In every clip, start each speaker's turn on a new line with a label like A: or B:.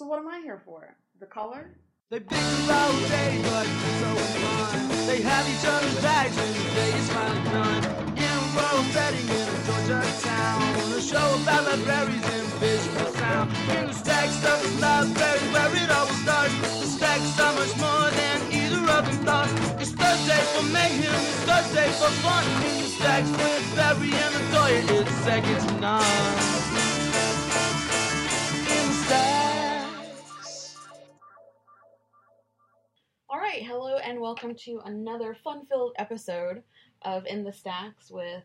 A: So what am I here for? The color?
B: They bicker all day, but it's always fun. They have each other's bags when the day is finally done. In a rural setting in a Georgia town, On a show about libraries and visual sound. In the stack stuff is library where it all starts. The stack's so much more than either of them thought. It's Thursday for mayhem, it's Thursday for fun. In the stacks with Barry and Latoya, it's second to none.
A: Right, hello and welcome to another fun-filled episode of In the Stacks with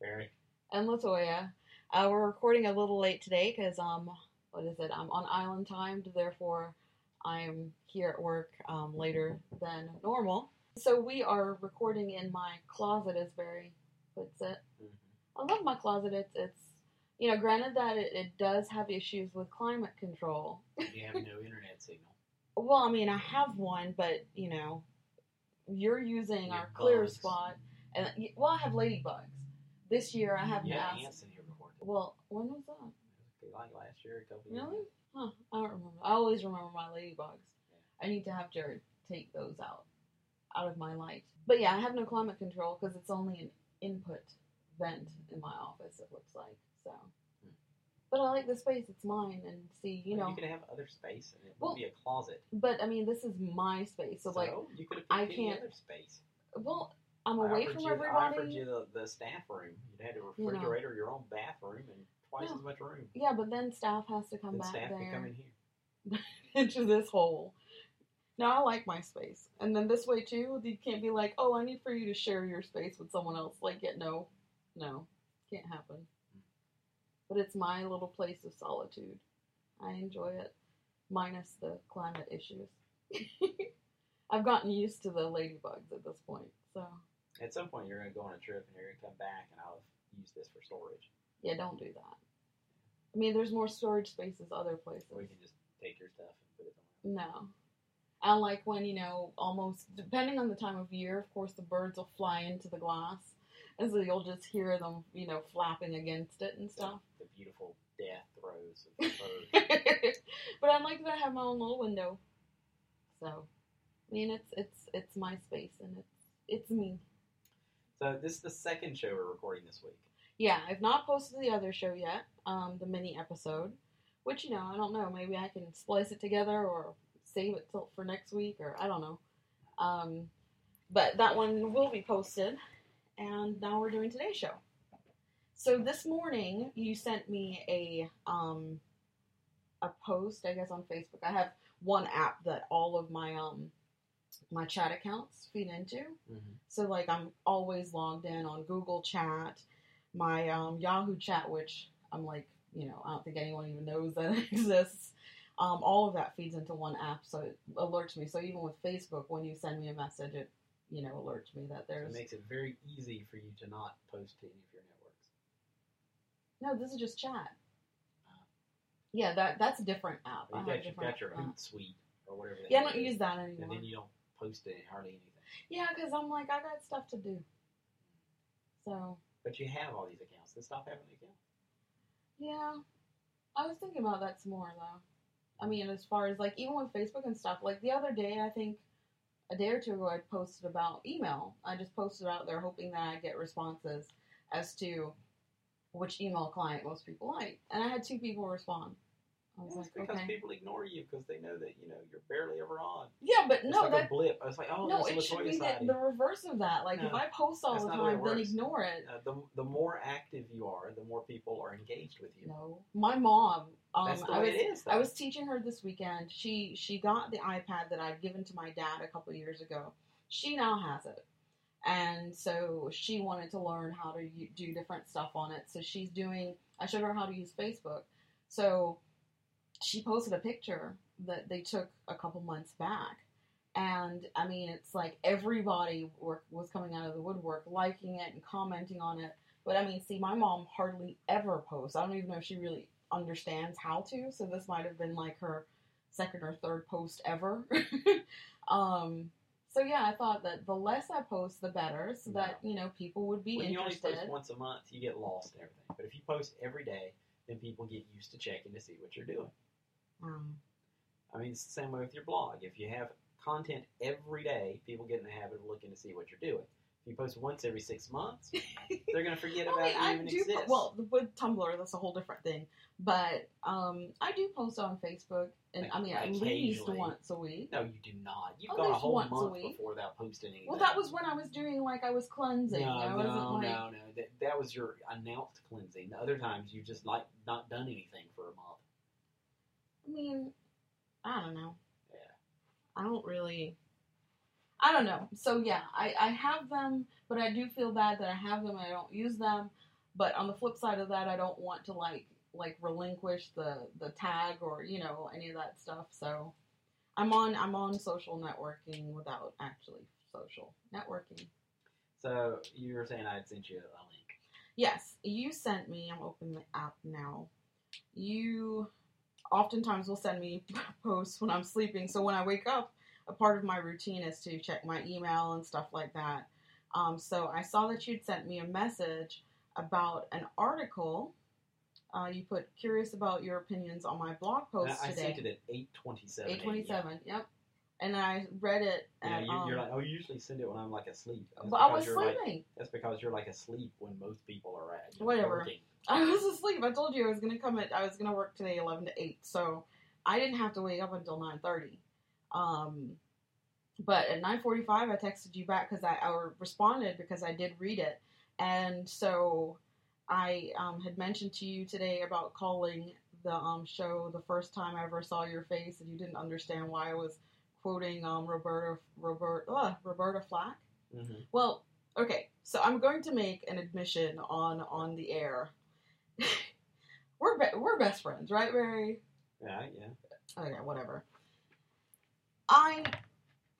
C: Barry.
A: and Latoya. Uh, we're recording a little late today because um, what is it? I'm on island time, therefore I'm here at work um, later than normal. So we are recording in my closet, as Barry puts it.
C: Mm-hmm.
A: I love my closet. It's it's you know, granted that it, it does have issues with climate control.
C: You have no internet signal.
A: Well, I mean, I have one, but you know, you're using
C: Yeah,
A: our clear
C: bugs.
A: spot, and well, I have ladybugs. This year, I haven't
C: Yeah,
A: asked.
C: ants in here before.
A: Well, when was that?
C: Like last year, a couple years
A: Really? Huh? I don't remember. I always remember my ladybugs. I need to have Jared take those out, out of my light. But yeah, I have no climate control because it's only an input vent in my office. It looks like so. But I like the space. It's mine, and see, you know.
C: you can have other space, and it
A: Well-
C: would be a closet.
A: But I mean, this is my space, so, like,
C: you could have
A: I can't-
C: other space.
A: well, I'm away from
C: you, I offered you the, the staff room. You'd had a
A: You know.
C: refrigerator, your own bathroom, and twice as much room.
A: Yeah, but then staff has to come
C: Then
A: back
C: staff
A: there
C: come in here.
A: into this hole. No, I like my space, and then this way too. You can't be like, "Oh, I need for you to share your space with someone else." Like, yeah, no, no, can't happen. But it's my little place of solitude. I enjoy it, minus the climate issues. I've gotten used to the ladybugs at this point, so
C: At some point, you're going to go on a trip, and you're going to come back, and I'll use this for storage.
A: yeah, don't do that. I mean, there's more storage spaces other places.
C: Or you can just take your stuff and put it somewhere.
A: No. I like when, you know, almost, depending on the time of year, of course, the birds will fly into the glass. And so you'll just hear them, you know, flapping against it and stuff.
C: The beautiful death throes of the bird.
A: but I like that I have my own little window. So, I mean, it's it's it's my space and it's it's me.
C: so this is the second show we're recording this week.
A: Yeah, I've not posted the other show yet, um, the mini episode, which you know I don't know. Maybe I can splice it together or save it till for next week, or I don't know. Um, but that one will be posted, and now we're doing today's show. So this morning you sent me a um, a post, I guess, on Facebook. I have one app that all of my um my chat accounts feed into.
C: Mm-hmm.
A: So like I'm always logged in on Google Chat, my um, Yahoo Chat, which I'm like, you know, I don't think anyone even knows that it exists. Um, all of that feeds into one app, so it alerts me. So even with Facebook, when you send me a message, it you know alerts me that there's.
C: It makes it very easy for you to not post to any of your.
A: No. This is just chat.
C: Ah.
A: Yeah, that that's a different app.
C: You got, you got your
A: apps.
C: Hootsuite or whatever.
A: Yeah, I don't
C: is,
A: use that anymore.
C: And then you don't post it hardly anything.
A: Yeah, because I'm like I got stuff to do. So
C: But you have all these accounts. Then stop having the account.
A: Yeah, I was thinking about that some more though. I mean, as far as like even with Facebook and stuff, like the other day, I think a day or two ago, I posted about email. I just posted out there hoping that I get responses as to which email client most people like, and I had two people respond. I was like,
C: because
A: okay,
C: people ignore you because they know that you know you're barely ever on.
A: yeah, but
C: It's
A: no,
C: like
A: that
C: a blip. I was like, oh,
A: no, it should be the, the reverse of that. Like if I post all the
C: way
A: time, then ignore it.
C: Uh, the the more active you are, the more people are engaged with you.
A: No, my mom. Um,
C: That's the
A: I was,
C: it is.
A: I was teaching her this weekend. She she got the iPad that I'd given to my dad a couple years ago. She now has it, and so she wanted to learn how to do different stuff on it. So she's doing. I showed her how to use Facebook. So she posted a picture that they took a couple months back, and I mean it's like everybody were, was coming out of the woodwork, liking it and commenting on it. But I mean, see, my mom hardly ever posts. I don't even know if she really understands how to. So this might have been like her second or third post ever. um, so yeah, I thought that the less I post, the better, so that you know people would be
C: when you only post once a month, you get lost in everything. But if you post every day, then people get used to checking to see what you're doing.
A: Um,
C: I mean, it's the same way with your blog. If you have content every day, people get in the habit of looking to see what you're doing. If you post once every six months, they're going to forget
A: I
C: about
A: mean,
C: you
A: I
C: even exist.
A: Po- well, with Tumblr, that's a whole different thing. But um, I do post on Facebook, and I mean, at least once a week.
C: no, you do not. You've
A: At
C: got a whole
A: once a
C: month
A: week.
C: before without posting anything.
A: Well, that was when I was doing like I was cleansing.
C: No,
A: I
C: no,
A: like,
C: no, no. That, that was your announced cleansing. The other times you just like not done anything for a month.
A: I mean, I don't know.
C: Yeah.
A: I don't really. I don't know. So yeah, I, I have them, but I do feel bad that I have them and I don't use them. But on the flip side of that, I don't want to like like relinquish the the tag or you know any of that stuff. So I'm on I'm on social networking without actually social networking.
C: So you were saying I had sent you a link.
A: Yes, you sent me. I'm opening the app now. You oftentimes will send me posts when I'm sleeping. So when I wake up, a part of my routine is to check my email and stuff like that. Um, so I saw that you'd sent me a message about an article. Uh, you put curious about your opinions on my blog post
C: I, I
A: today.
C: sent it at eight twenty-seven.
A: Eight twenty-seven. Yep. And I read it.
C: Yeah, you, you're
A: um,
C: like, oh, you usually send it when I'm like asleep. That's
A: but I was
C: you're like-
A: sleeping.
C: that's because you're like asleep when most people are at.
A: Whatever.
C: working.
A: I was asleep. I told you I was gonna come at. I was gonna work today eleven to eight, so I didn't have to wake up until nine thirty. Um, but at nine forty five, I texted you back because I, I responded because I did read it, and so I um, had mentioned to you today about calling the um, show the first time I ever saw your face, and you didn't understand why I was quoting um, Roberta Robert uh, Roberta Flack.
C: Mhm.
A: Well, okay, so I'm going to make an admission on on the air. we're be- we're best friends, right, Barry?
C: Yeah, yeah.
A: Okay, whatever. I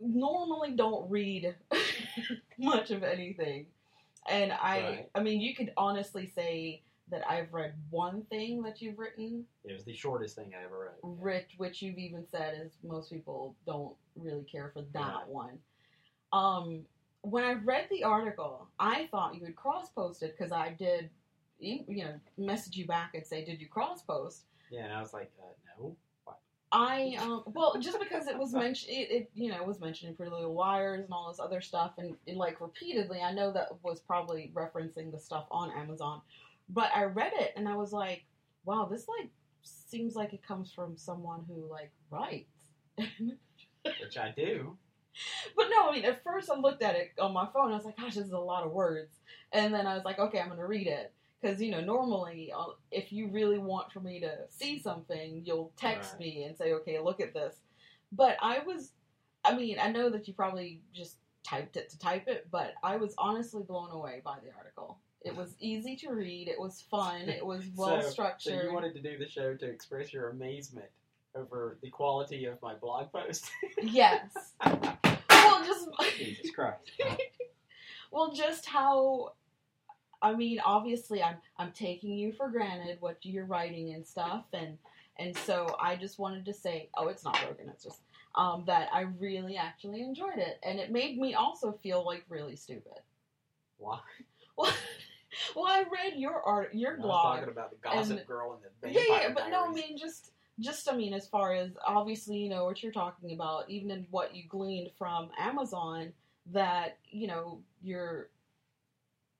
A: normally don't read much of anything, and I
C: Right.
A: I mean, you could honestly say that I've read one thing that you've written,
C: It was the shortest thing I ever read.
A: Rich, which you've even said is most people don't really care for that
C: Right.
A: one. Um, when I read the article, I thought you had cross posted because I did, you you know, message you back and say, "Did you cross post?"
C: Yeah, and I was like, uh, no.
A: I um, well, just because it was mentioned, it, it you know was mentioning Pretty Little Liars and all this other stuff, and, and like repeatedly, I know that was probably referencing the stuff on Amazon, but I read it and I was like, wow, this like seems like it comes from someone who like writes.
C: Which I do.
A: But no, I mean, at first I looked at it on my phone. I was like, gosh, this is a lot of words. And then I was like, okay, I'm going to read it. Because, you know, normally uh, if you really want for me to see something, you'll text
C: Right.
A: me and say, okay, look at this. But I was, I mean, I know that you probably just typed it to type it, but I was honestly blown away by the article. It was easy to read. It was fun. It was well
C: So
A: structured.
C: you wanted to do the show to express your amazement over the quality of my blog post.
A: yes. well, just
C: Jesus Christ.
A: Well, just how I mean, obviously I'm I'm taking you for granted what you're writing and stuff and and so I just wanted to say, oh, it's not broken, it's just um, that I really actually enjoyed it and it made me also feel like really stupid.
C: Why?
A: Well, well I read your art your blog.
C: talking about the gossip
A: and-
C: girl and the
A: Yeah,
C: vampire
A: yeah, but no, I mean just just I mean as far as obviously you know what you're talking about, even in what you gleaned from Amazon, that you know you're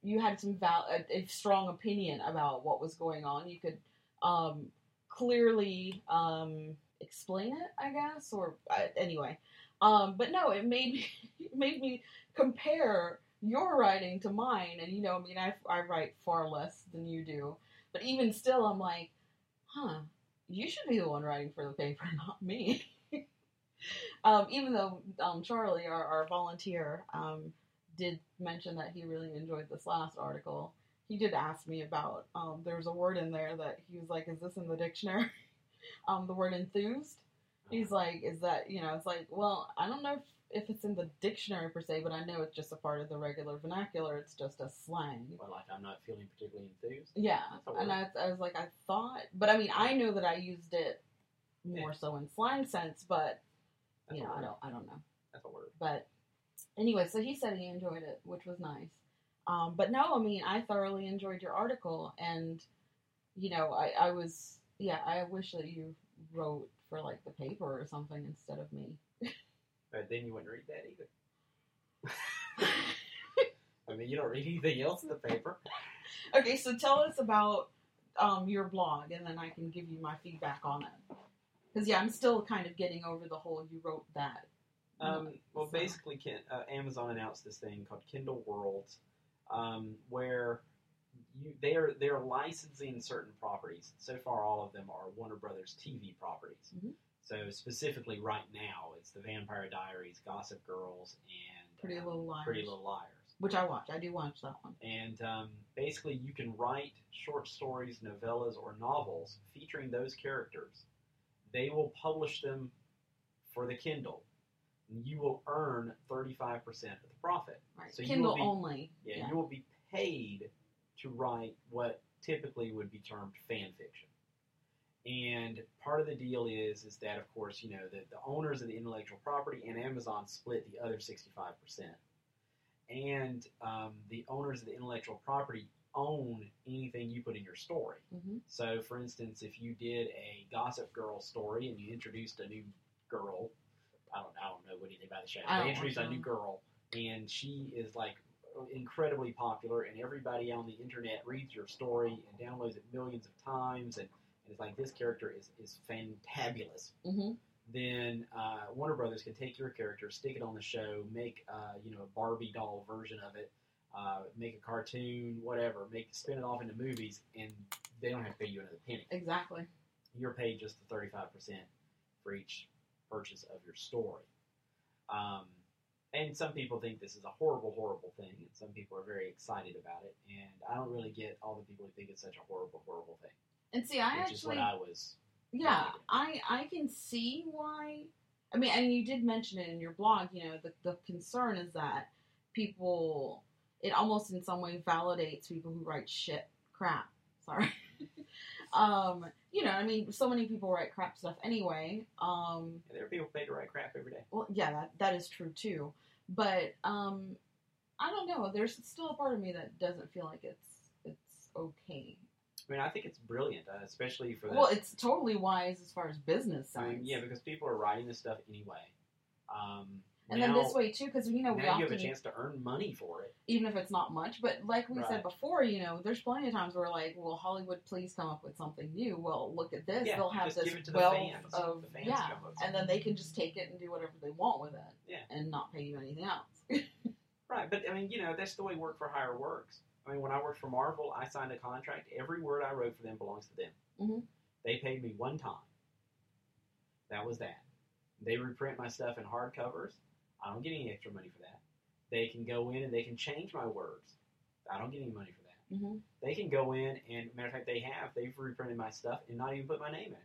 A: you had some val- a, a strong opinion about what was going on. You could um, clearly um, explain it, I guess, or uh, anyway. Um, but no, it made me it made me compare your writing to mine, and you know, I mean, I I write far less than you do, but even still, I'm like, huh, you should be the one writing for the paper, not me. um, even though um, Charlie, our, our volunteer, um, did mention that he really enjoyed this last article. He did ask me about um, there was a word in there that he was like, "Is this in the dictionary?" um, the word enthused. He's like, "Is that you know?" It's like, well, I don't know if, if it's in the dictionary per se, but I know it's just a part of the regular vernacular. It's just a slang.
C: Well, like I'm not feeling particularly enthused.
A: Yeah, and. I, I was like, I thought, but I mean, I know that I used it more so in slang sense, but
C: That's
A: you know, I don't, I don't know.
C: That's a word.
A: But anyway, so he said he enjoyed it, which was nice. Um, but no, I mean, I thoroughly enjoyed your article, and you know, I, I was, yeah, I wish that you wrote for like the paper or something instead of me.
C: But then you wouldn't read that either. I mean, you don't read anything else in the paper.
A: Okay, so tell us about um, your blog, and then I can give you my feedback on it. Because yeah, I'm still kind of getting over the whole you wrote that.
C: Um, well, basically, uh, Amazon announced this thing called Kindle Worlds, um, where you they're they're licensing certain properties. So far, all of them are Warner Brothers TV properties.
A: Mhm.
C: So specifically, right now, it's The Vampire Diaries, Gossip Girls, and
A: Pretty
C: um,
A: Little Liars.
C: Pretty Little Liars.
A: Which I watch. I do watch that one.
C: And um, basically, you can write short stories, novellas, or novels featuring those characters. They will publish them for the Kindle. You will earn 35% of the profit.
A: Right.
C: So you
A: Kindle
C: will be-
A: only.
C: Yeah, you will be paid to write what typically would be termed fan fiction. And part of the deal is is that of course, you know, the, the owners of the intellectual property and Amazon split the other 65%. And um, the owners of the intellectual property own anything you put in your story.
A: hmm
C: So, for instance, if you did a Gossip Girl story and you introduced a new girl, I don't, I don't know anything about the show.
A: I
C: introduced a new girl, and she is like incredibly popular, and everybody on the internet reads your story and downloads it millions of times, and, and it's like this character is is fantabulous.
A: hmm
C: Then uh, Warner Brothers can take your character, stick it on the show, make uh, you know a Barbie doll version of it, uh, make a cartoon, whatever, make spin it off into movies, and they don't have to pay you another penny
A: Exactly.
C: you're paid just the 35% for each purchase of your story. Um, and some people think this is a horrible, horrible thing, and some people are very excited about it. And I don't really get all the people who think it's such a horrible, horrible thing,
A: And see, I
C: which is what
A: actually,
C: I was.
A: yeah, I I can see why. I mean, and you did mention it in your blog. You know, the the concern is that people, it almost in some way validates people who write shit crap. Sorry. Um, you know, I mean, so many people write crap stuff anyway. Um,
C: And there are people paid to write crap every day.
A: well, yeah, that that is true too. But um, I don't know. There's still a part of me that doesn't feel like it's it's okay.
C: I mean, I think it's brilliant, uh, especially for the.
A: Well, it's totally wise as far as business
C: I mean, yeah, because people are writing this stuff anyway. Um,
A: and
C: now,
A: then this way too, because you know we
C: now you have a chance to earn money for it.
A: even if it's not much, but like we
C: Right.
A: said before, you know, there's plenty of times where like, well, Hollywood, please come up with something new. Well, look at this.
C: Yeah,
A: They'll have this
C: give it to the
A: wealth
C: fans.
A: of
C: The fans
A: yeah,
C: come up with
A: and then they can just take it and do whatever they want with it,
C: Yeah.
A: and not pay you anything else.
C: Right, but I mean, you know, that's the way work for hire works. I mean, when I worked for Marvel, I signed a contract. Every word I wrote for them belongs to them.
A: Mhm.
C: They paid me one time. That was that. They reprint my stuff in hardcovers. I don't get any extra money for that. They can go in and they can change my words. I don't get any money for that.
A: hmm
C: They can go in and, matter of fact, they have. They've reprinted my stuff and not even put my name in it.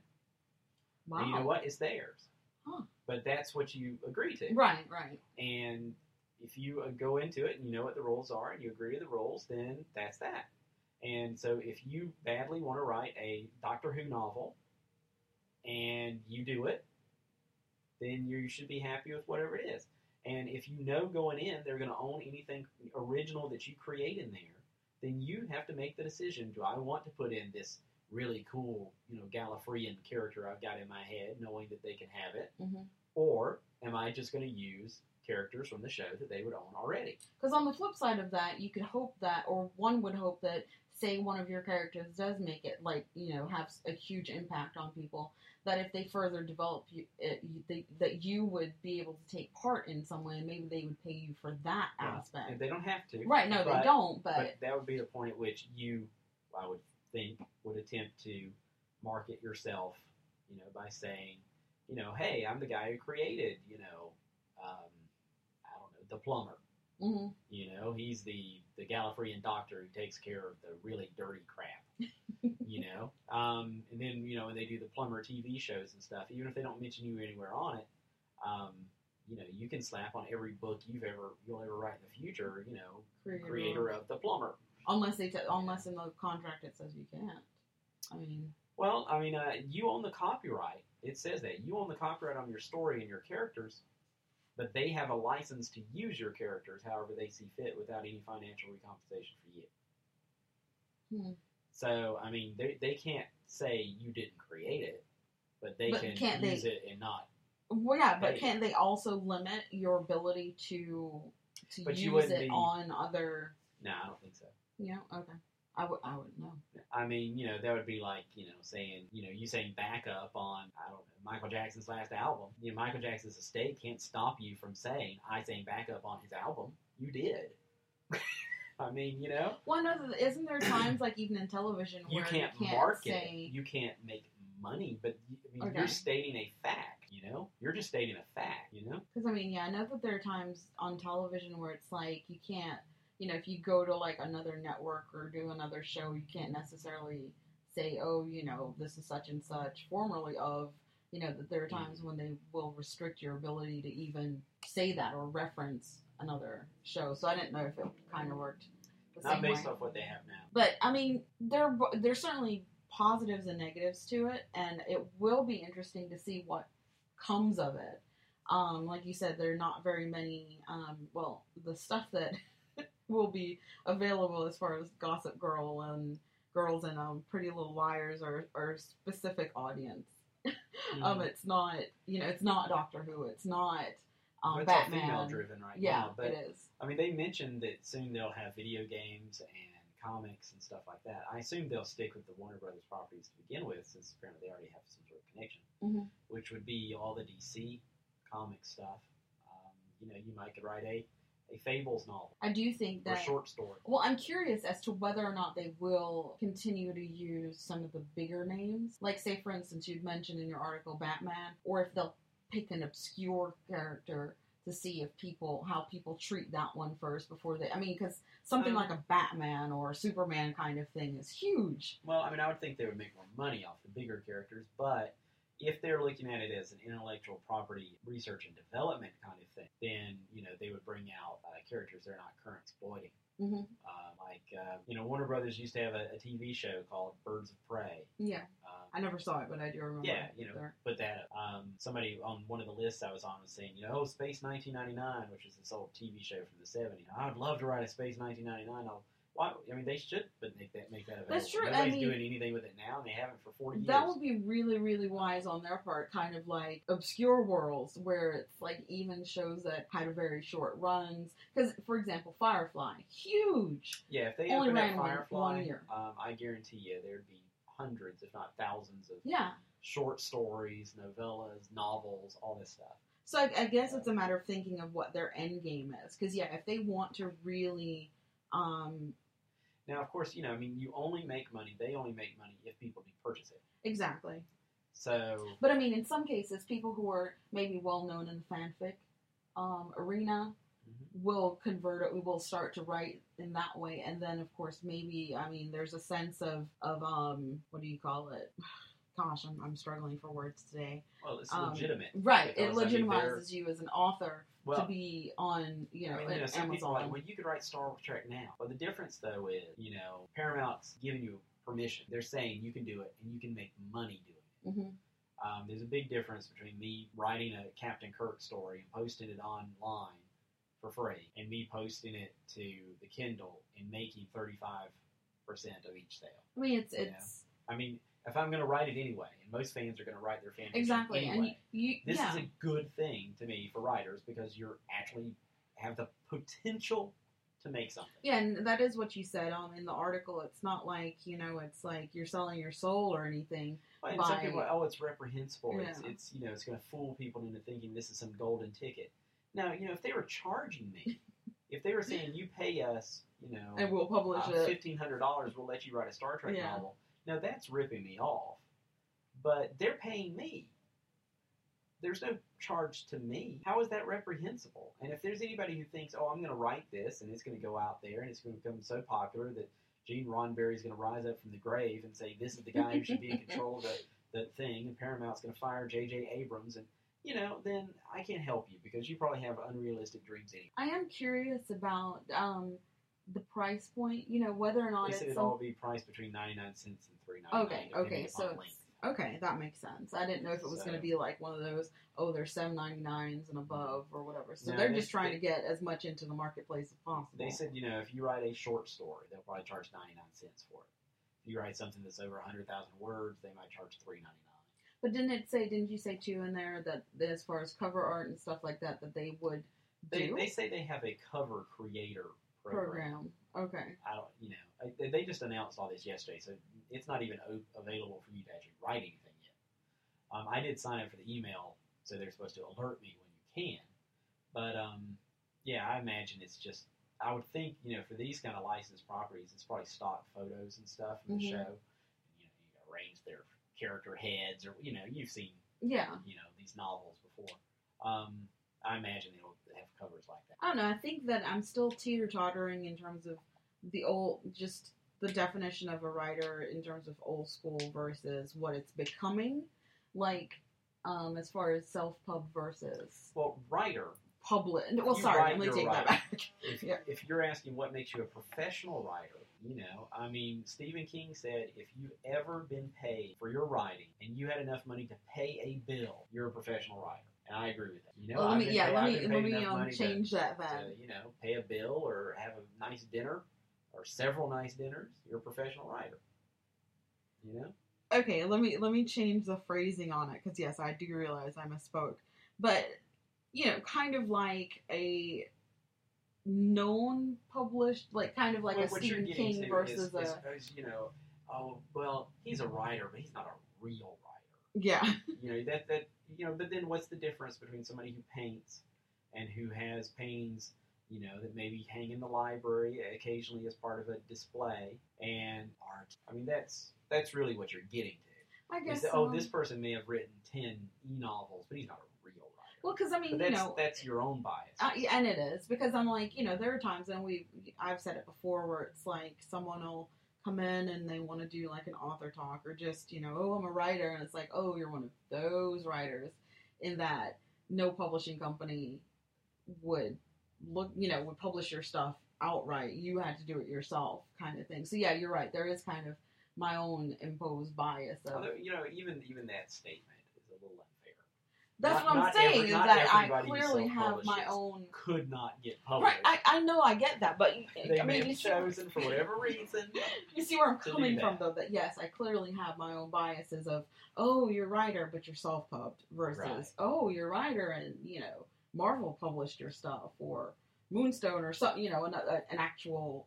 A: Wow.
C: And you know what? It's theirs.
A: Huh.
C: But that's what you agree to.
A: Right, right.
C: And if you uh, go into it and you know what the rules are and you agree to the rules, then that's that. And so if you badly want to write a Doctor Who novel and you do it, then you should be happy with whatever it is. And if you know going in they're going to own anything original that you create in there, then you have to make the decision: Do I want to put in this really cool, you know, Gallifreyan character I've got in my head, knowing that they can have it,
A: hmm
C: or am I just going to use characters from the show that they would own already?
A: Because on the flip side of that, you could hope that, or one would hope that, say one of your characters does make it, like you know, have a huge impact on people. That if they further develop you, it, you, they, that you would be able to take part in some way, and maybe they would pay you for that
C: Yeah.
A: aspect.
C: And they don't have to.
A: Right? No,
C: but-
A: they don't. But,
C: But that would be the point at which you, I would think, would attempt to market yourself, you know, by saying, you know, hey, I'm the guy who created, you know, um, I don't know, the plumber.
A: Mhm.
C: You know, he's the the Gallifreyan doctor who takes care of the really dirty crap. you know, um, and then you know when they do the plumber TV shows and stuff, even if they don't mention you anywhere on it, um, you know, you can slap on every book you've ever you'll ever write in the future. You know,
A: creator,
C: creator of the plumber.
A: unless they, t- unless in the contract it says you can't. I mean,
C: Well, I mean, uh, you own the copyright. It says that you own the copyright on your story and your characters, but they have a license to use your characters however they see fit without any financial recompensation for you.
A: Hmm.
C: So, I mean, they, they can't say you didn't create it. but they
A: But
C: can
A: can't they-
C: use it and not.
A: Well, yeah, but can't they also limit your ability to to
C: But
A: use it
C: be-
A: on other?
C: No, I don't think so.
A: Yeah. okay. I would. I wouldn't know.
C: I mean, you know, that would be like, you know, saying, you know, you saying backup on, I don't know, Michael Jackson's last album. You know, Michael Jackson's estate can't stop you from saying, I sang backup on his album. You did. I mean, you know, One
A: Well, no, isn't there times like even in television
C: you can't,
A: you can't
C: market
A: say.
C: You can't make money, but I mean,
A: Okay.
C: you're stating a fact, you know? You're just stating a fact, you know?
A: Because I mean, yeah, I know that there are times on television where it's like you can't, you know, if you go to like another network or do another show, you can't necessarily say, oh, you know, this is such and such, formerly of, you know, that there are times when they will restrict your ability to even say that or reference another show. So I didn't know if it kind of worked the
C: Not
A: same
C: based
A: way.
C: off what they have now.
A: But I mean, there there's certainly positives and negatives to it, and it will be interesting to see what comes of it. Um, like you said, there are not very many. Um, well, the stuff that will be available as far as Gossip Girl and girls and um, Pretty Little Liars are, are specific audience. Um,
C: Mhm.
A: it's not you know it's not Doctor Who. It's not um,
C: it's all
A: Batman.
C: female driven right
A: yeah,
C: now. But
A: it is.
C: I mean, they mentioned that soon they'll have video games and comics and stuff like that. I assume they'll stick with the Warner Brothers properties to begin with, since apparently they already have some sort of connection,
A: Mhm.
C: which would be all the DC comic stuff. Um, you know, you might could write a, a Fables novel
A: I do think
C: or
A: that
C: short story.
A: Well, I'm curious as to whether or not they will continue to use some of the bigger names. Like, say, for instance, you'd mentioned in your article Batman, or if they'll pick an obscure character to see if people, how people treat that one first before they. I mean, because something
C: Um,
A: like a Batman or a Superman kind of thing is huge.
C: Well, I mean, I would think they would make more money off the bigger characters, but if they're looking at it as an intellectual property research and development kind of thing, then you know they would bring out uh, characters they're not current exploiting.
A: hmm
C: Uh, like uh, you know, Warner Brothers used to have a, a TV show called Birds of Prey.
A: Yeah,
C: Um,
A: I never saw it, but I do remember.
C: yeah, you know,
A: there.
C: put that. Um, somebody on one of the lists I was on was saying, you know, oh, Space 1999, which is this old TV show from the 70s. I'd love to write a Space 1999. I'll, why? I mean, they should, but make that make that available.
A: That's true, I
C: Nobody's
A: mean-
C: doing anything with it now, and they haven't for 40 years.
A: That would be really, really wise on their part, kind of like obscure worlds where it's like even shows that had very short runs. Because, for example, Firefly, huge.
C: Yeah, if they
A: Only ran
C: Firefly,
A: one year.
C: Um, I guarantee you there'd be hundreds, if not thousands, of
A: Yeah.
C: short stories, novellas, novels, all this stuff.
A: So I, I guess it's a matter of thinking of what their end game is. Because, yeah, if they want to really. Um,
C: Now, of course, you know, I mean, you only make money. They only make money if people do purchase it.
A: exactly.
C: So,
A: But I mean, in some cases, people who are maybe well known in the fanfic um, arena
C: Mhm.
A: will convert it. We will start to write in that way, and then of course maybe I mean there's a sense of of um what do you call it? Gosh, I'm, I'm struggling for words today.
C: well, it's
A: Um,
C: legitimate.
A: Right, it
C: Because, I mean,
A: legitimizes you as an author
C: Well,
A: to be on you know,
C: I mean, you know, some people like,
A: Amazon.
C: well, you could write Star Trek now. Well, the difference, though, is, you know, Paramount's giving you permission. They're saying you can do it and you can make money doing it.
A: hmm
C: Um, there's a big difference between me writing a Captain Kirk story and posting it online for free and me posting it to the Kindle and making 35% of each sale.
A: I mean, it's it's
C: I mean, if I'm going to write it anyway, and most fans are going to write their fan fiction
A: exactly,
C: anyway,
A: and you, you
C: this
A: yeah.
C: is a good thing to me for writers because you're actually have the potential to make something.
A: Yeah, and that is what you said um, in the article. It's not like you know, it's like you're selling your soul or anything.
C: Well, and some
A: By-
C: people, oh, it's reprehensible. It's, it's you know, it's going to fool people into thinking this is some golden ticket. Now, you know, if they were charging me, if they were saying you pay us, you know,
A: And we'll publish
C: uh,
A: it.
C: fifteen hundred dollars, we'll let you write a Star Trek
A: Yeah.
C: novel. Now that's ripping me off. But they're paying me. There's no charge to me. How is that reprehensible? And if there's anybody who thinks, oh, I'm going to write this and it's going to go out there and it's going to become so popular that Gene Roddenberry is going to rise up from the grave and say, this is the guy who should be in control of the, the thing, and Paramount's going to fire J.J. Abrams, and you know, then I can't help you because you probably have unrealistic dreams anyway.
A: I am curious about um, the price point. You know, whether or not
C: They
A: it's some-
C: all be priced between 99 cents and 3.99.
A: okay. Okay, so okay, that makes sense. I didn't know if it was going to be like one of those. Oh, they're seven ninety nines and above or whatever. So
C: No,
A: they're just trying
C: they-
A: to get as much into the marketplace as possible.
C: They said, you know, if you write a short story, they'll probably charge 99 cents for it. If you write something that's over 100,000 words, they might charge 3.99.
A: But didn't it say? Didn't you say too in there that, that as far as cover art and stuff like that, that they would
C: They,
A: do
C: they say they have a cover creator program.
A: program? Okay.
C: I don't, you know, I- they, they just announced all this yesterday, so it's not even o- available for you to actually write anything yet. Um, I did sign up for the email, so they're supposed to alert me when you can. But um, yeah, I imagine it's just. I would think, you know, for these kind of licensed properties, it's probably stock photos and stuff from the
A: Mhm.
C: show. You know, you arrange their character heads, or you know, you've seen,
A: Yeah.
C: you know, these novels before. Um, I imagine they'll have covers like that.
A: I don't know. I think that I'm still teeter tottering in terms of the old, just the definition of a writer in terms of old school versus what it's becoming. Like, um, as far as self pub versus
C: Well, writer
A: public. Well, sorry,
C: write,
A: let me take that back.
C: if,
A: Yeah.
C: if you're asking what makes you a professional writer, you know, I mean, Stephen King said if you've ever been paid for your writing and you had enough money to pay a bill, you're a professional writer. And I agree with that. You know,
A: Well, let me, yeah, let me let me um
C: money to-
A: change that
C: to, you know, pay a bill or have a nice dinner or several nice dinners. You're a professional writer. You know,
A: Okay, let me let me change the phrasing on it because yes, I do realize I misspoke. But you know, kind of like a known published, like kind of like
C: Well,
A: a Stephen King versus
C: is,
A: a
C: is, you know, oh well, he's a writer, but he's not a real writer.
A: yeah.
C: you know that that you know but then what's the difference between somebody who paints and who has paintings you know that maybe hang in the library occasionally as part of a display and art i mean that's that's really what you're getting to.
A: I guess.
C: that, oh this person may have written 10 e-novels but he's not a real writer.
A: Well, because I mean, you
C: that's
A: know,
C: that's your own bias.
A: Uh, yeah, and it is because I'm like, you know, there are times, and we, I've said it before, where it's like someone will come in and they want to do like an author talk, or just, you know, oh, I'm a writer, and it's like, oh, you're one of those writers, in that no publishing company would look, you know, would publish your stuff outright. You had to do it yourself, kind of thing. So yeah, you're right. There is kind of my own imposed bias of.
C: Although, you know even even that statement is a little
A: That's
C: not-
A: what I'm saying
C: every-
A: is that I clearly have my own.
C: could not get published
A: Right, I, I know I get that, but
C: they
A: I mean,
C: have chosen for whatever reason
A: you see where I'm coming from, though. That yes, I clearly have my own biases of, oh, you're writer, but you're self-pubbed, versus,
C: Right.
A: oh, you're writer, and you know, Marvel published your stuff, or Moonstone, or something, you know, an, an actual,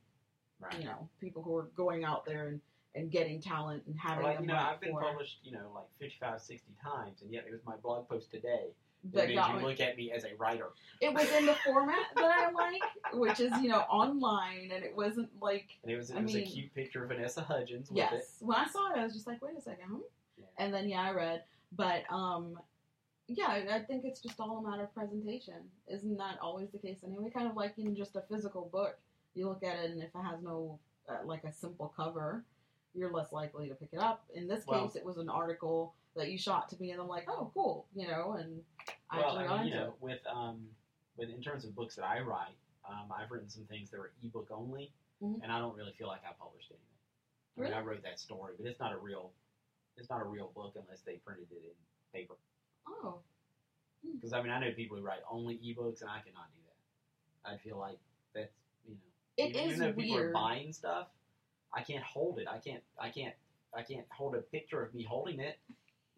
C: right
A: you know, people who are going out there and, and getting talent and having
C: like
A: them
C: you know, I've been
A: for-
C: published, you know, like 55, 60 times, and yet it was my blog post today that made you
A: me-
C: look at me as a writer.
A: It was in the format that I like, which is you know online, and it wasn't like
C: And it was it
A: I
C: was
A: mean-
C: a cute picture of Vanessa Hudgens with
A: yes.
C: it.
A: When I saw it, I was just like, wait a second, hmm?
C: Yeah.
A: And then yeah, I read, but um, yeah, I I think it's just all a matter of presentation. Isn't that always the case anyway? Kind of like in just a physical book, you look at it, and if it has no uh, like a simple cover, you're less likely to pick it up. In this
C: Well-
A: case, it was an article that you shot to me, and I'm like, oh, cool, you know, and I
C: well,
A: actually
C: I mean, you know, with um, with in terms of books that I write, um, I've written some things that were ebook only,
A: Mhm.
C: and I don't really feel like I published anything. I mean, I wrote that story, but it's not a real, it's not a real book unless they printed it in paper.
A: Oh,
C: Because I mean, I know people who write only ebooks, and I cannot do that. I feel like that's you know.
A: it
C: even,
A: is
C: even though people are
A: weird.
C: buying stuff, I can't hold it. I can't. I can't. I can't hold a picture of me holding it.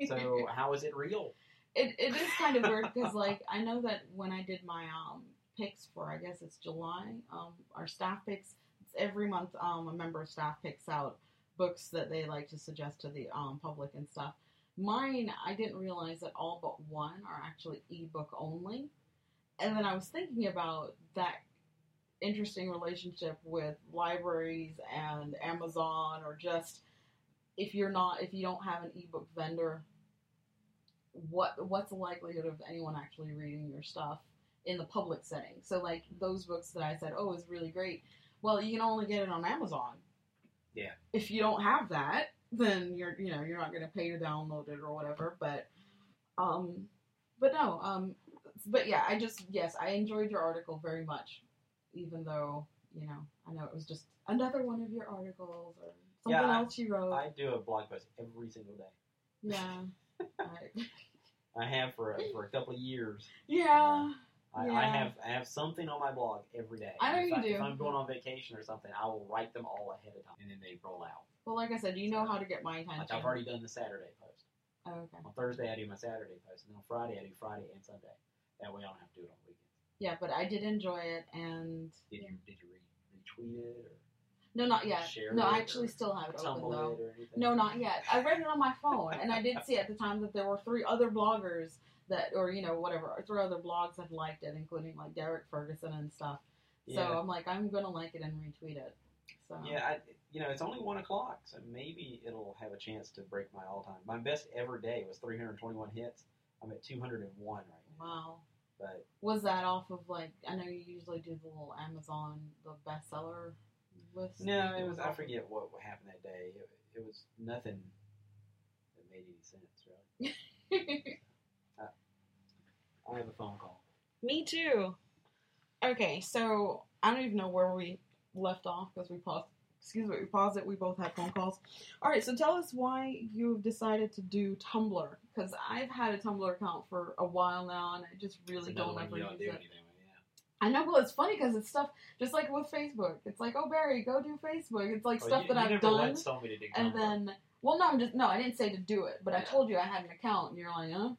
C: So how is it real?
A: it, it is kind of weird because like I know that when I did my um picks for I guess it's July um our staff picks it's every month um a member of staff picks out books that they like to suggest to the um public and stuff. Mine I didn't realize that all but one are actually ebook only, and then I was thinking about that interesting relationship with libraries and Amazon or just if you're not if you don't have an ebook vendor what what's the likelihood of anyone actually reading your stuff in the public setting? So like those books that i said oh is really great. Well you can only get it on amazon.
C: Yeah.
A: if you don't have that then you're you know you're not going to pay to download it or whatever but um but no um but yeah i just yes i enjoyed your article very much even though you know i know it was just another one of your articles or
C: Yeah,
A: something
C: I-
A: else you wrote
C: I do a blog post every single day.
A: yeah I-
C: I have for a, for a couple of years.
A: yeah uh,
C: I, I
A: Yeah.
C: have I have something on my blog every day.
A: I know
C: if
A: you
C: I,
A: do.
C: If I'm going on vacation or something, I will write them all ahead of time, and then they roll out.
A: Well, like I said, you know how to get my
C: Like. I've already done the Saturday post.
A: Oh, okay.
C: On Thursday, I do my Saturday post, and then on Friday, I do Friday and Sunday. That way, I don't have to do it on weekends.
A: Yeah, but I did enjoy it, and
C: Did you did you re- retweet it or
A: no, not yet.
C: Share
A: No,
C: it
A: I actually
C: or
A: still have it open
C: tumble
A: though.
C: it or anything?
A: No, not yet. I read it on my phone, and I did see at the time that there were three other bloggers that, or you know, whatever, three other blogs that liked it, including like Derek Ferguson and stuff. So
C: Yeah.
A: I'm like, I'm gonna like it and retweet it. So
C: Yeah, I, you know, it's only one o'clock, so maybe it'll have a chance to break my all-time. My best ever day was 321 hits. I'm at 201 right now.
A: wow.
C: But
A: Was that off of like? I know you usually do the little Amazon the bestseller list.
C: no, it was. I forget what happened that day. It, it was nothing that made any sense, really. I have a phone call.
A: Me too. Okay, so I don't even know where we left off because we paused. Excuse me, we paused it. We both had phone calls. All right, so tell us why you've decided to do Tumblr because I've had a Tumblr account for a while now, and I just really don't ever use
C: do
A: it.
C: anything yeah.
A: I know, well, it's funny because it's stuff just like with Facebook. It's like, oh Barry, go do Facebook. It's like
C: Well,
A: stuff
C: you,
A: that
C: you
A: I've done,
C: once told me to do
A: and then well, no, I'm just no, I didn't say to do it, but I told you I had an account, and you're like, huh?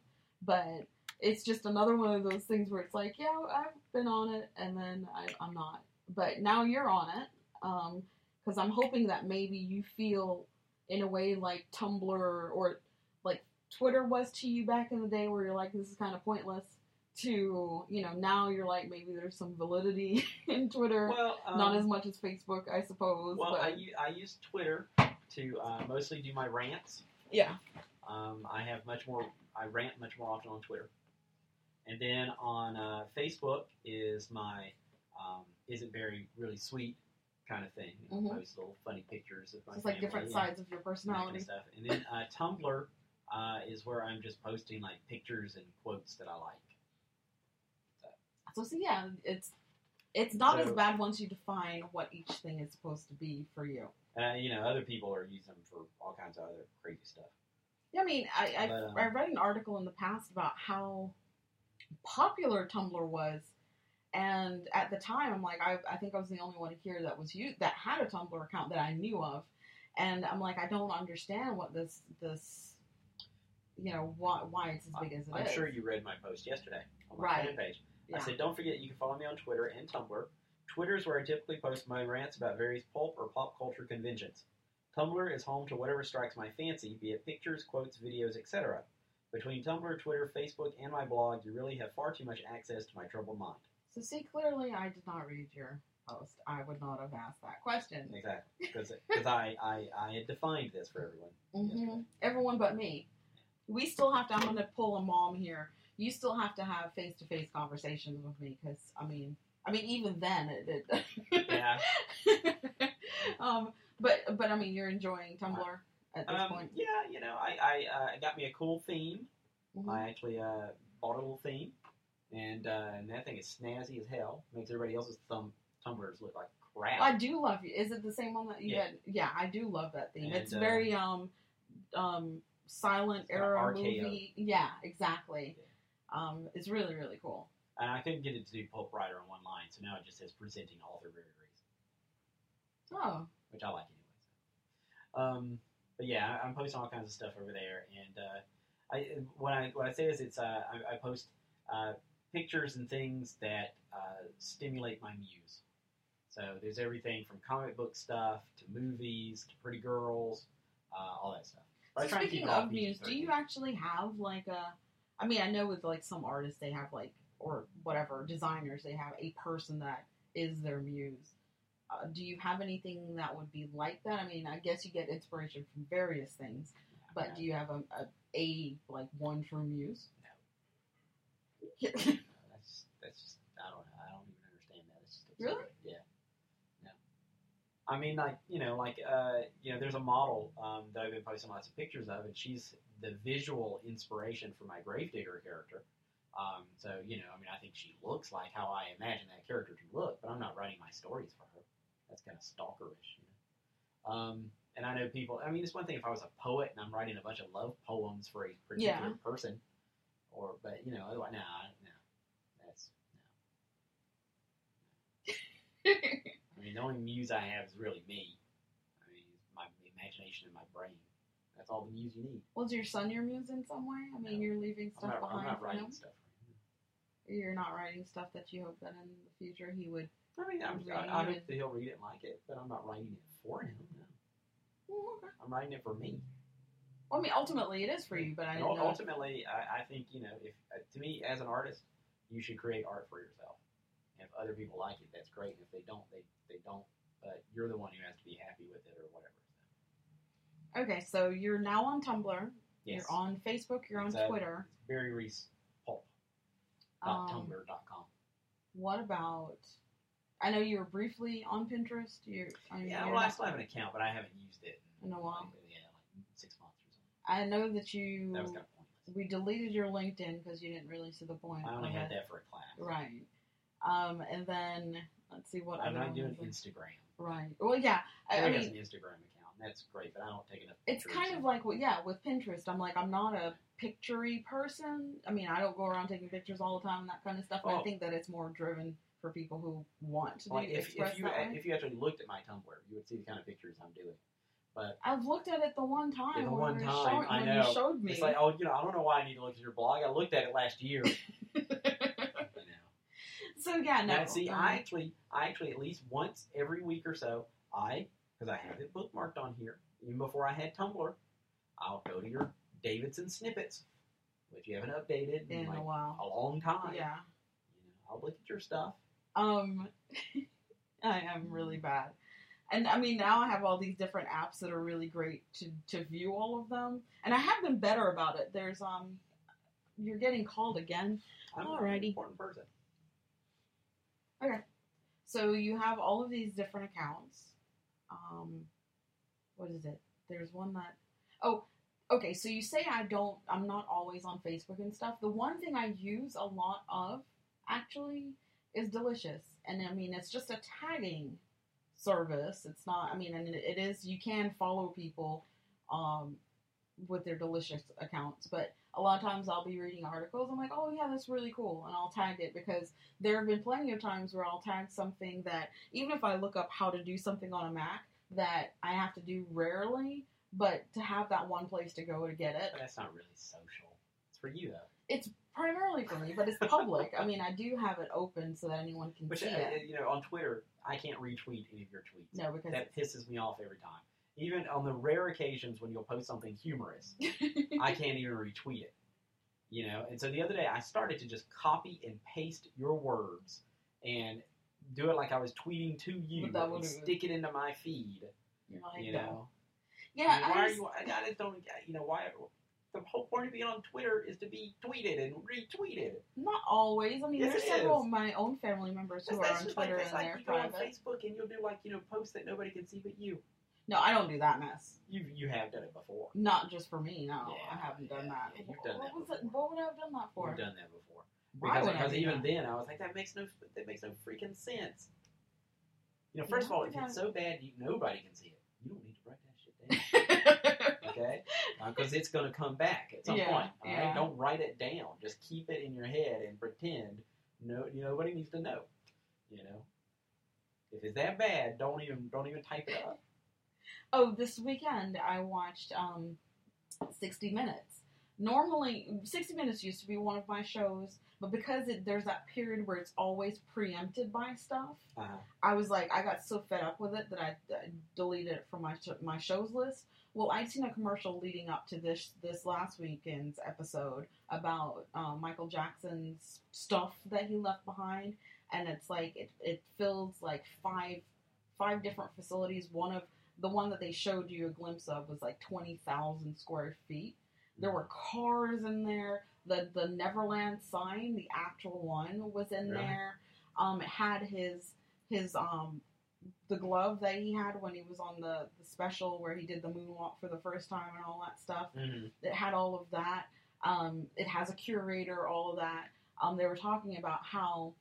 A: But it's just another one of those things where it's like, yeah, I've been on it, and then I, I'm not. But now you're on it, um, because I'm hoping that maybe you feel in a way like Tumblr or like Twitter was to you back in the day, where you're like, this is kind of pointless. To you know, now you're like maybe there's some validity in Twitter,
C: well, um,
A: not as much as Facebook, I suppose.
C: Well,
A: but
C: I, I use Twitter to uh, mostly do my rants.
A: yeah,
C: Um, I have much more. I rant much more often on Twitter, and then on uh, Facebook is my um, isn't very really sweet kind of thing. I
A: Mhm.
C: post little funny pictures of my
A: it's like different
C: and-
A: sides of your
C: and kind
A: personality.
C: of stuff. And then uh, Tumblr uh, is where I'm just posting like pictures and quotes that I like.
A: So see, yeah, it's it's not as bad once you define what each thing is supposed to be for you.
C: Uh, you know, other people are using them for all kinds of other crazy stuff.
A: Yeah, I mean, I I,
C: But, um,
A: I read an article in the past about how popular Tumblr was, and at the time, I'm like, I I think I was the only one here that was used that had a Tumblr account that I knew of, and I'm like, I don't understand what this this. You know why? Why it's as big as it
C: I'm
A: is.
C: sure you read my post yesterday on my
A: Right.
C: fan page.
A: Yeah.
C: I said, don't forget you can follow me on Twitter and Tumblr. Twitter is where I typically post my rants about various pulp or pop culture conventions. Tumblr is home to whatever strikes my fancy, be it pictures, quotes, videos, etc. Between Tumblr, Twitter, Facebook, and my blog, you really have far too much access to my troubled mind.
A: So see, clearly, I did not read your post. I would not have asked that question.
C: Exactly. Because I, I, I had defined this for everyone.
A: hmm. Everyone but me. We still have to. I'm going to pull a mom here. You still have to have face to face conversations with me because I mean, I mean, even then it. it
C: Yeah.
A: um, but but I mean, you're enjoying Tumblr at this
C: Um,
A: point.
C: yeah, you know, I, I uh, got me a cool theme.
A: Mhm.
C: I actually uh, bought a little theme, and, uh, and that thing is snazzy as hell. Makes everybody else's thumb Tumblrs look like crap.
A: I do love you. Is it the same one that you
C: Yeah.
A: had? Yeah, I do love that theme.
C: And,
A: it's
C: uh,
A: very um um silent era movie. Yeah, exactly. Um, it's really really cool.
C: and I couldn't get it to do Pulp Writer on one line, so now it just says presenting author Barry Reese,
A: Oh,
C: which I like anyway. Um, but yeah, I'm posting all kinds of stuff over there, and uh, I what I what I say is it's uh, I, I post uh, pictures and things that uh, stimulate my muse. So there's everything from comic book stuff to movies to pretty girls, uh, all that stuff. But I
A: So
C: try and
A: speaking
C: keep it all
A: of muse, do you actually have like a? I mean, I know with like some artists they have like or whatever designers they have a person that is their muse. Uh, do you have anything that would be like that? I mean, I guess you get inspiration from various things, but do you have a a, a like one true muse? No.
C: That's that's just I don't know. I don't even understand that. It's just
A: Really?
C: Yeah. No. I mean, like you know, like uh, you know, there's a model um, that I've been posting lots of pictures of, and she's the visual inspiration for my Gravedigger character. Um, so you know, I mean, I think she looks like how I imagine that character to look, but I'm not writing my stories for her. That's kind of stalkerish, you know. Um, and I know people. I mean, it's one thing if I was a poet and I'm writing a bunch of love poems for a particular
A: Yeah.
C: person, or but you know, otherwise, nah, no, that's no. I mean, the only muse I have is really me. I mean, my imagination and my brain. That's all the muse you need.
A: Was your son your muse in some way? I mean,
C: No.
A: you're leaving
C: I'm
A: stuff
C: not, I'm
A: behind
C: not
A: for
C: writing
A: him.
C: stuff.
A: You're not writing stuff that you hope that in the future he would.
C: I mean, I'm, I, I hope that he'll read it and like it, but I'm not writing it for him. No.
A: Okay.
C: I'm writing it for me.
A: Well, I mean, ultimately it is for you, but I didn't
C: ul-
A: know. if-
C: ultimately, I, I think you know, if uh, to me as an artist, you should create art for yourself. And if other people like it, that's great. And if they don't, they they don't. But you're the one who has to be happy with it or whatever.
A: Okay, so you're now on Tumblr.
C: Yes.
A: You're on Facebook. You're on
C: It's,
A: Twitter.
C: Barry Reese Pulp.
A: Um,
C: Tumblr.com.
A: what about? I know you were briefly on Pinterest. You, I mean,
C: Yeah,
A: you're
C: well, I still have an account, but I haven't used it
A: In a while.
C: Like, yeah, like six months or something.
A: I know that you.
C: That was kind of pointless.
A: we deleted your LinkedIn because you didn't really see the point.
C: I only had that for a class.
A: Right. Um, and then let's see what
C: I'm
A: other
C: not doing Instagram.
A: Right. Well, yeah. I, I
C: has
A: mean,
C: an Instagram account. That's great, but I don't take enough.
A: it's kind of like what, yeah, with Pinterest. I'm like, I'm not a picturey person. I mean, I don't go around taking pictures all the time and that kind of stuff. And I
C: Oh.
A: think that it's more driven for people who want to
C: like
A: do,
C: if,
A: express
C: if you if you actually looked at my Tumblr, you would see the kind of pictures I'm doing. But
A: I've looked at it the one time.
C: The one time,
A: showed-
C: I know.
A: you showed me.
C: it's like, oh, you know, I don't know why I need to look at your blog. I looked at it last year.
A: so yeah, no.
C: Now, see, I actually, I actually at least once every week or so, I because I have it bookmarked on here. Even before I had Tumblr, I'll go to your Davidson snippets, which you haven't updated in
A: in
C: like
A: a while.
C: a long time.
A: Yeah.
C: You know, I'll look at your stuff.
A: Um, I am really bad. And I mean, now I have all these different apps that are really great to, to view all of them. And I have been better about it. There's, um, you're getting called again.
C: I'm
A: Alrighty.
C: an important person.
A: So you have all of these different accounts. Um, what is it? There's one that, oh, okay. So you say I don't, I'm not always on Facebook and stuff. The one thing I use a lot of actually is Delicious. And I mean, it's just a tagging service. It's not, I mean, and it it is, you can follow people, um, with their Delicious accounts, but a lot of times I'll be reading articles. I'm like, oh yeah, that's really cool, and I'll tag it because there have been plenty of times where I'll tag something that even if I look up how to do something on a Mac that I have to do rarely, but to have that one place to go to get it,
C: But that's not really social. It's for you though.
A: it's primarily for me, but it's public. I mean, I do have it open so that anyone can
C: Which
A: see
C: uh,
A: it.
C: you know, on Twitter, I can't retweet any of your tweets.
A: No, because
C: That pisses me off every time. Even on the rare occasions when you'll post something humorous, I can't even retweet it. You know, and so the other day I started to just copy and paste your words and do it like I was tweeting to you and stick it into my feed.
A: You're
C: You
A: no.
C: know,
A: yeah,
C: I mean, why
A: I
C: are you? I I just don't. You know why? The whole point of being on Twitter is to be tweeted and retweeted.
A: not always. I mean,
C: Yes,
A: there's several of my own family members who
C: That's,
A: are
C: that's
A: on
C: just like
A: Twitter
C: that's
A: and
C: like
A: they're
C: you go on. Facebook and you'll do like you know posts that nobody can see but you.
A: No, I don't do that mess.
C: You you have done it before.
A: Not just for me. No,
C: Yeah,
A: I haven't done
C: yeah,
A: that.
C: yeah, you've done
A: what
C: that
A: was it?
C: before.
A: What would I have done that for?
C: You've done that before.
A: Why
C: Because, because even
A: that?
C: then I was like that makes no that makes no freaking sense. You know, first of all, if it's so bad you nobody can see it, you don't need to write that shit down. okay? Uh, because it's going to come back at some
A: Yeah,
C: point. All right?
A: yeah.
C: Don't write it down. Just keep it in your head and pretend no, you know, nobody needs to know. You know, if it's that bad, don't even don't even type it up.
A: Oh, this weekend I watched um, 60 Minutes. Normally, 60 Minutes used to be one of my shows, but because it, there's that period where it's always preempted by stuff,
C: Uh-huh.
A: I was like, I got so fed up with it that I, I deleted it from my my shows list. Well, I'd seen a commercial leading up to this this last weekend's episode about uh, Michael Jackson's stuff that he left behind, and it's like it it fills like five five different facilities. One of the one that they showed you a glimpse of was like twenty thousand square feet. There were cars in there. The the Neverland sign, the actual one, was in
C: Really?
A: there. Um, it had his his um the glove that he had when he was on the, the special where he did the moonwalk for the first time and all that stuff.
C: Mhm.
A: It had all of that. Um, it has a curator, all of that. Um, they were talking about how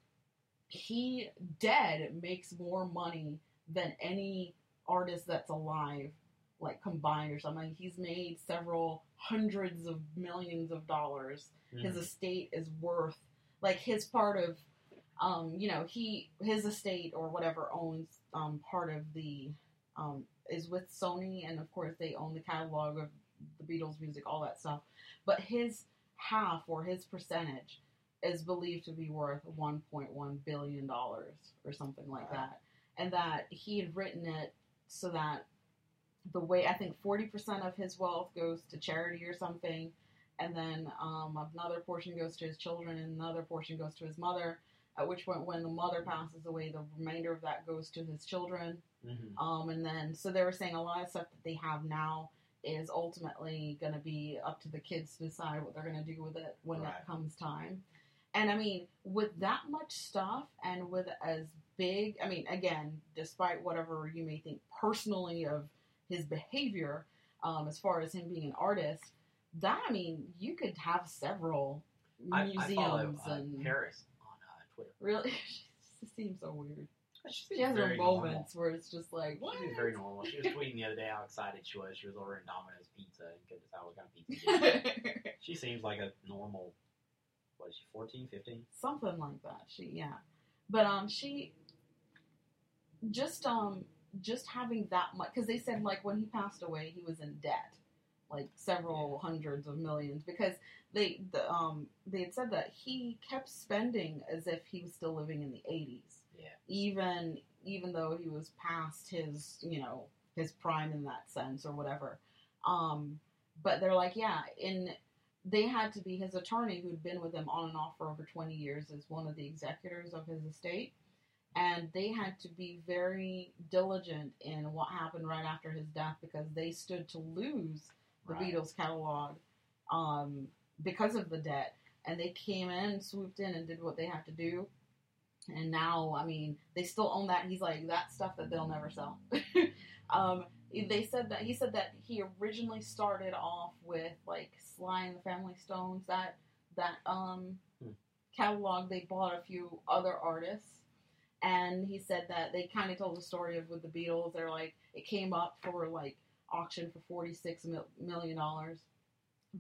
A: he dead makes more money than any artist that's alive, like combined or something. He's made several hundreds of millions of dollars his
C: Mhm.
A: estate is worth like his part of um you know he his estate or whatever owns um part of the um is with Sony and of course they own the catalog of the Beatles music, all that stuff. But his half or his percentage is believed to be worth 1.1 billion dollars or something like
C: Wow.
A: that, and that he had written it so that the way I think 40% of his wealth goes to charity or something, and then um, another portion goes to his children, and another portion goes to his mother. At which point, when the mother passes away, the remainder of that goes to his children.
C: hmm
A: Um, and then, so they were saying a lot of stuff that they have now is ultimately going to be up to the kids to decide what they're going to do with it when
C: Right.
A: it comes time. And I mean, with that much stuff and with as big, I mean, again, despite whatever you may think personally of his behavior, um, as far as him being an artist, that, I mean, you could have several
C: I, I
A: museums
C: follow uh,
A: and
C: Paris on uh, Twitter.
A: really, she seems so weird.
C: She
A: She has her
C: very normal.
A: moments where it's just like, what?
C: She seems very normal. She was tweeting the other day how excited she was. She was ordering Domino's pizza and couldn't decide what kind of pizza. get. she seems like a normal. What is she? 14, 15?
A: something like that. She yeah, but um she just um just having that much because they said like when he passed away he was in debt like several hundreds of millions because they the um they had said that he kept spending as if he was still living in the 80s
C: Yeah.
A: even even though he was past his you know his prime in that sense or whatever. Um but they're like yeah in they had to be his attorney who'd been with him on and off for over 20 years as one of the executors of his estate and they had to be very diligent in what happened right after his death because they stood to lose the
C: Right.
A: Beatles catalog um, because of the debt. And they came in swooped in and did what they had to do. And now I mean they still own that. He's like that stuff that they'll never sell. Um, they said that he said that he originally started off with like Sly and the Family Stones that that um
C: Hmm.
A: catalog. They bought a few other artists and he said that they kind of told the story of with the Beatles they're like it came up for like auction for forty six million dollars.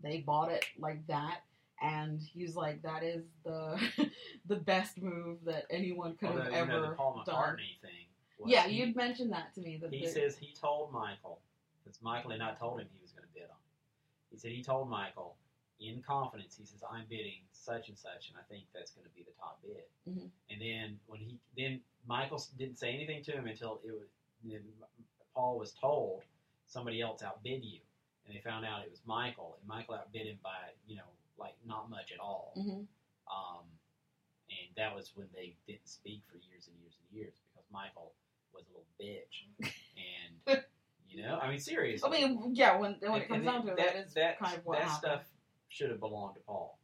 A: they bought it like that and he's like that is the the best move that anyone could
C: Although,
A: have
C: you
A: ever
C: know, the Paul
A: done
C: McCartney thing. was
A: yeah
C: he,
A: you'd mentioned that to me that
C: He
A: the-
C: says he told Michael, because Michael had not told him he was going to bid on it. He said he told Michael in confidence. He says, "I'm bidding such and such, and I think that's going to be the top bid."
A: Mhm.
C: And then when he then Michael didn't say anything to him until it was then Paul was told somebody else outbid you, and they found out it was Michael, and Michael outbid him by you know like not much at all.
A: Mhm.
C: Um, and that was when they didn't speak for years and years and years because Michael was a little bitch. And, you know, I mean, seriously.
A: I mean, yeah. When when
C: And-
A: it comes down to it, that is
C: that,
A: kind of what
C: that
A: happened.
C: stuff should have belonged to Paul.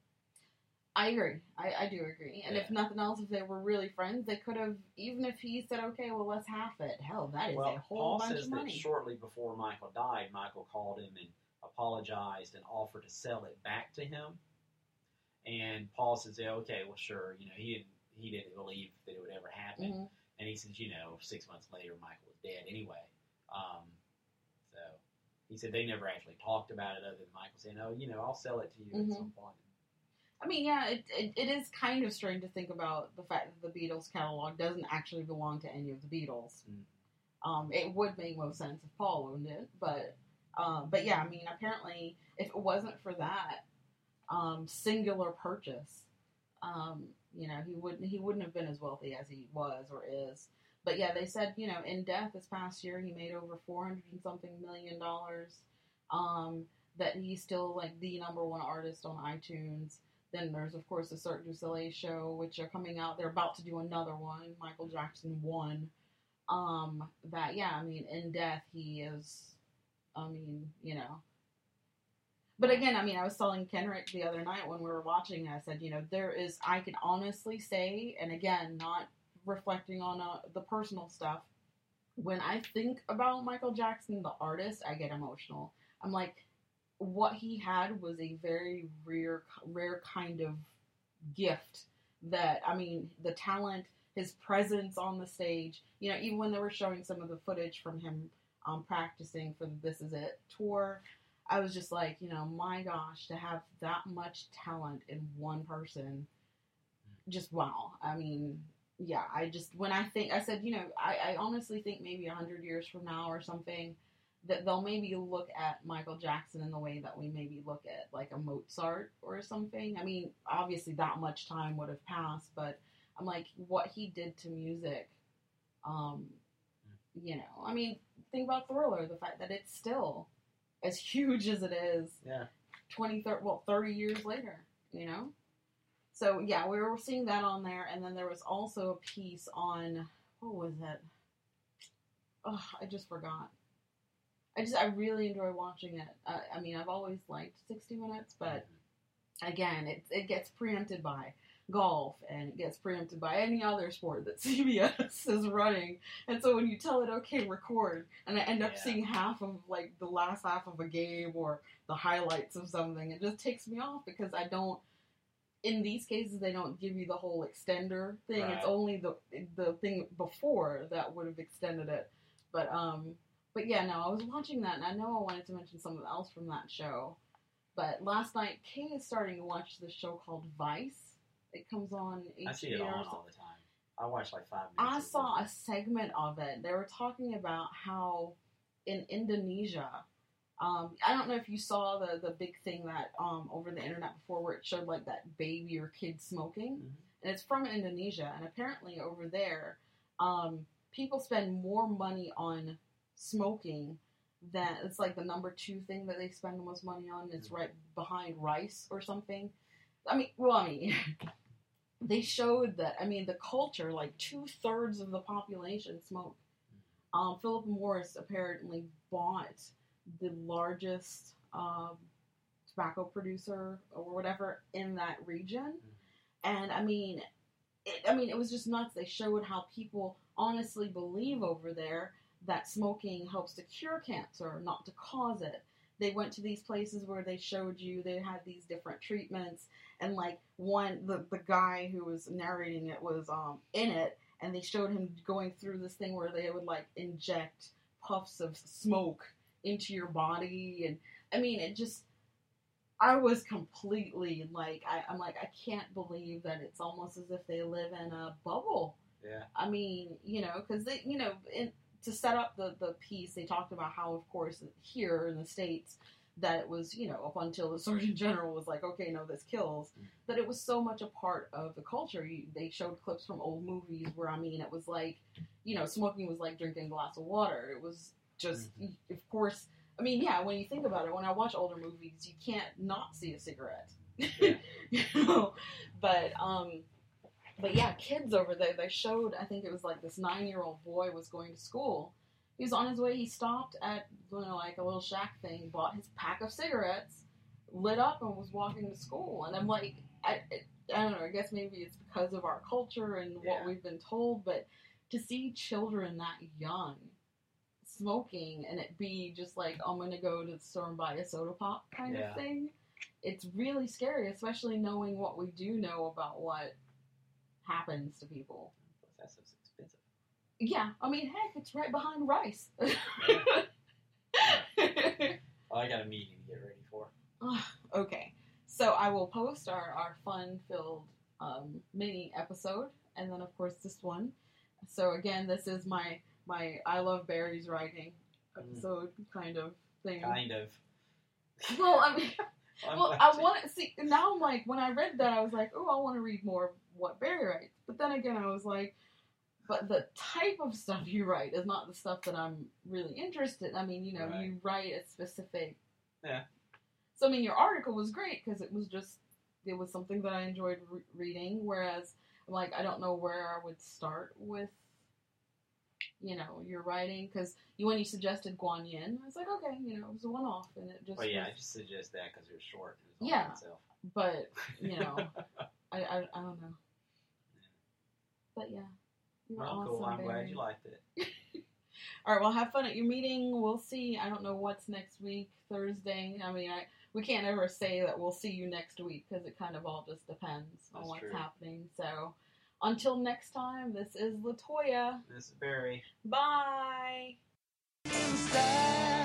A: I agree. I, I do agree. And if nothing else, if they were really friends, they could have. Even if he said, "Okay, well, let's half it." Hell, that is
C: well,
A: a whole
C: Paul
A: bunch
C: says
A: of
C: that shortly before Michael died, Michael called him and apologized and offered to sell it back to him. And Paul says, yeah, "Okay, well, sure." You know, he didn't he didn't believe that it would ever happen.
A: Mhm.
C: And he says, you know, six months later, Michael was dead anyway. Um, he said they never actually talked about it other than Michael saying, oh, you know, I'll sell it to you
A: Mhm.
C: at some point.
A: I mean, yeah, it, it it is kind of strange to think about the fact that the Beatles catalog doesn't actually belong to any of the Beatles.
C: Mm.
A: Um, it would make most sense if Paul owned it, but um, but yeah, I mean, apparently, if it wasn't for that um, singular purchase, um, you know, he wouldn't he wouldn't have been as wealthy as he was or is. But yeah, they said you know in death this past year he made over four hundred and something million dollars. Um, that he's still like the number one artist on iTunes. Then there's of course the Cirque du Soleil show, which are coming out. They're about to do another one. Michael Jackson One. Um, that yeah, I mean, in death he is. I mean, you know. But again, I mean, I was telling Kenrick the other night when we were watching. I said, you know, there is. I can honestly say, and again, not reflecting on uh, the personal stuff. When I think about Michael Jackson, the artist, I get emotional. I'm like, what he had was a very rare, rare kind of gift. That I mean, the talent, his presence on the stage. You know, even when they were showing some of the footage from him um, practicing for the This Is It tour, I was just like, you know, my gosh, to have that much talent in one person, just wow. I mean, yeah, I just when I think I said, you know, I, I honestly think maybe a hundred years from now or something, that they'll maybe look at Michael Jackson in the way that we maybe look at like a Mozart or something. I mean, obviously that much time would have passed, but I'm like, what he did to music, um, you know, I mean, think about Thriller, the fact that it's still as huge as it is
C: Yeah.
A: 20, 30, well, 30 years later, you know? So, yeah, we were seeing that on there. And then there was also a piece on, what was it? Oh, I just forgot. I just, I really enjoy watching it. Uh, I mean, I've always liked 60 Minutes, but again, it, it gets preempted by golf and it gets preempted by any other sport that CBS is running. And so when you tell it, okay, record, and I end up
C: Yeah.
A: seeing half of like the last half of a game or the highlights of something, it just takes me off because I don't. In these cases, they don't give you the whole extender thing.
C: Right.
A: It's only the the thing before that would have extended it. But um, but yeah, no, I was watching that, and I know I wanted to mention something else from that show. But last night, Kay is starting to watch this show called Vice. It comes on HBO.
C: I see it on all the time. I watch like five minutes. of
A: saw a segment of it. They were talking about how in Indonesia, um, I don't know if you saw the the big thing that um, over the internet before, where it showed like that baby or kid smoking,
C: Mhm.
A: and it's from Indonesia. And apparently over there, um, people spend more money on smoking than it's like the number two thing that they spend the most money on. It's
C: Mhm.
A: right behind rice or something. I mean, well, I mean. they showed that I mean the culture, like two thirds of the population smoke. Um, Philip Morris apparently bought the largest um, tobacco producer or whatever in that region, and I mean, it, I mean it was just nuts. They showed how people honestly believe over there that smoking helps to cure cancer, not to cause it. They went to these places where they showed you they had these different treatments and like one the the guy who was narrating it was um in it and they showed him going through this thing where they would like inject puffs of smoke into your body and I mean it just I was completely like I, I'm like I can't believe that it's almost as if they live in a bubble.
C: Yeah.
A: I mean, you know, because they, you know, in, to set up the the piece, they talked about how, of course, here in the states, that it was, you know, up until the Surgeon General was like, okay, no, this kills, mm. that it was so much a part of the culture. You, they showed clips from old movies where, I mean, it was like, you know, smoking was like drinking a glass of water. It was just, of course. I mean, yeah. When you think about it, when I watch older movies, you can't not see a cigarette.
C: Yeah.
A: you know, but um, but yeah, kids over there. They showed. I think it was like this nine-year-old boy was going to school. He was on his way. He stopped at you know like a little shack thing, bought his pack of cigarettes, lit up, and was walking to school. And I'm like, I, I don't know. I guess maybe it's because of our culture and what we've been told, but to see children that young smoking and it be just like I'm gonna go to the store and buy a soda pop kind
C: Yeah.
A: of thing. It's really scary, especially knowing what we do know about what happens to people.
C: Plus, that stuff's expensive.
A: Yeah, I mean, heck, it's right behind rice.
C: Oh, I got a meeting to get ready for.
A: okay, so I will post our, our fun-filled um, mini episode, and then of course this one. So again, this is my my I love Barry's writing mm. episode kind of thing.
C: Kind of.
A: Well, I mean. Well, I want to see now. I'm like, when I read that, I was like, oh, I want to read more of what Barry writes. But then again, I was like, but the type of stuff you write is not the stuff that I'm really interested. I mean, you know,
C: Right.
A: you write a specific.
C: Yeah.
A: So I mean, your article was great because it was just it was something that I enjoyed re- reading. Whereas, like, I don't know where I would start with. You know, your writing because you when you suggested Guan Yin, I was like, okay, you know, it was a one off, and it just.
C: Well, yeah,
A: was-
C: I just suggest that because it was short.
A: Yeah. but you know, I, I I don't know. But yeah, you were
C: Well,
A: awesome.
C: cool. I'm glad you liked it.
A: All right, well, have fun at your meeting. We'll see. I don't know what's next week, Thursday. I mean, I we can't ever say that we'll see you next week because it kind of all just depends on what's
C: true.
A: happening. So, until next time, this is Latoya.
C: This is Barry.
A: Bye.
B: Instead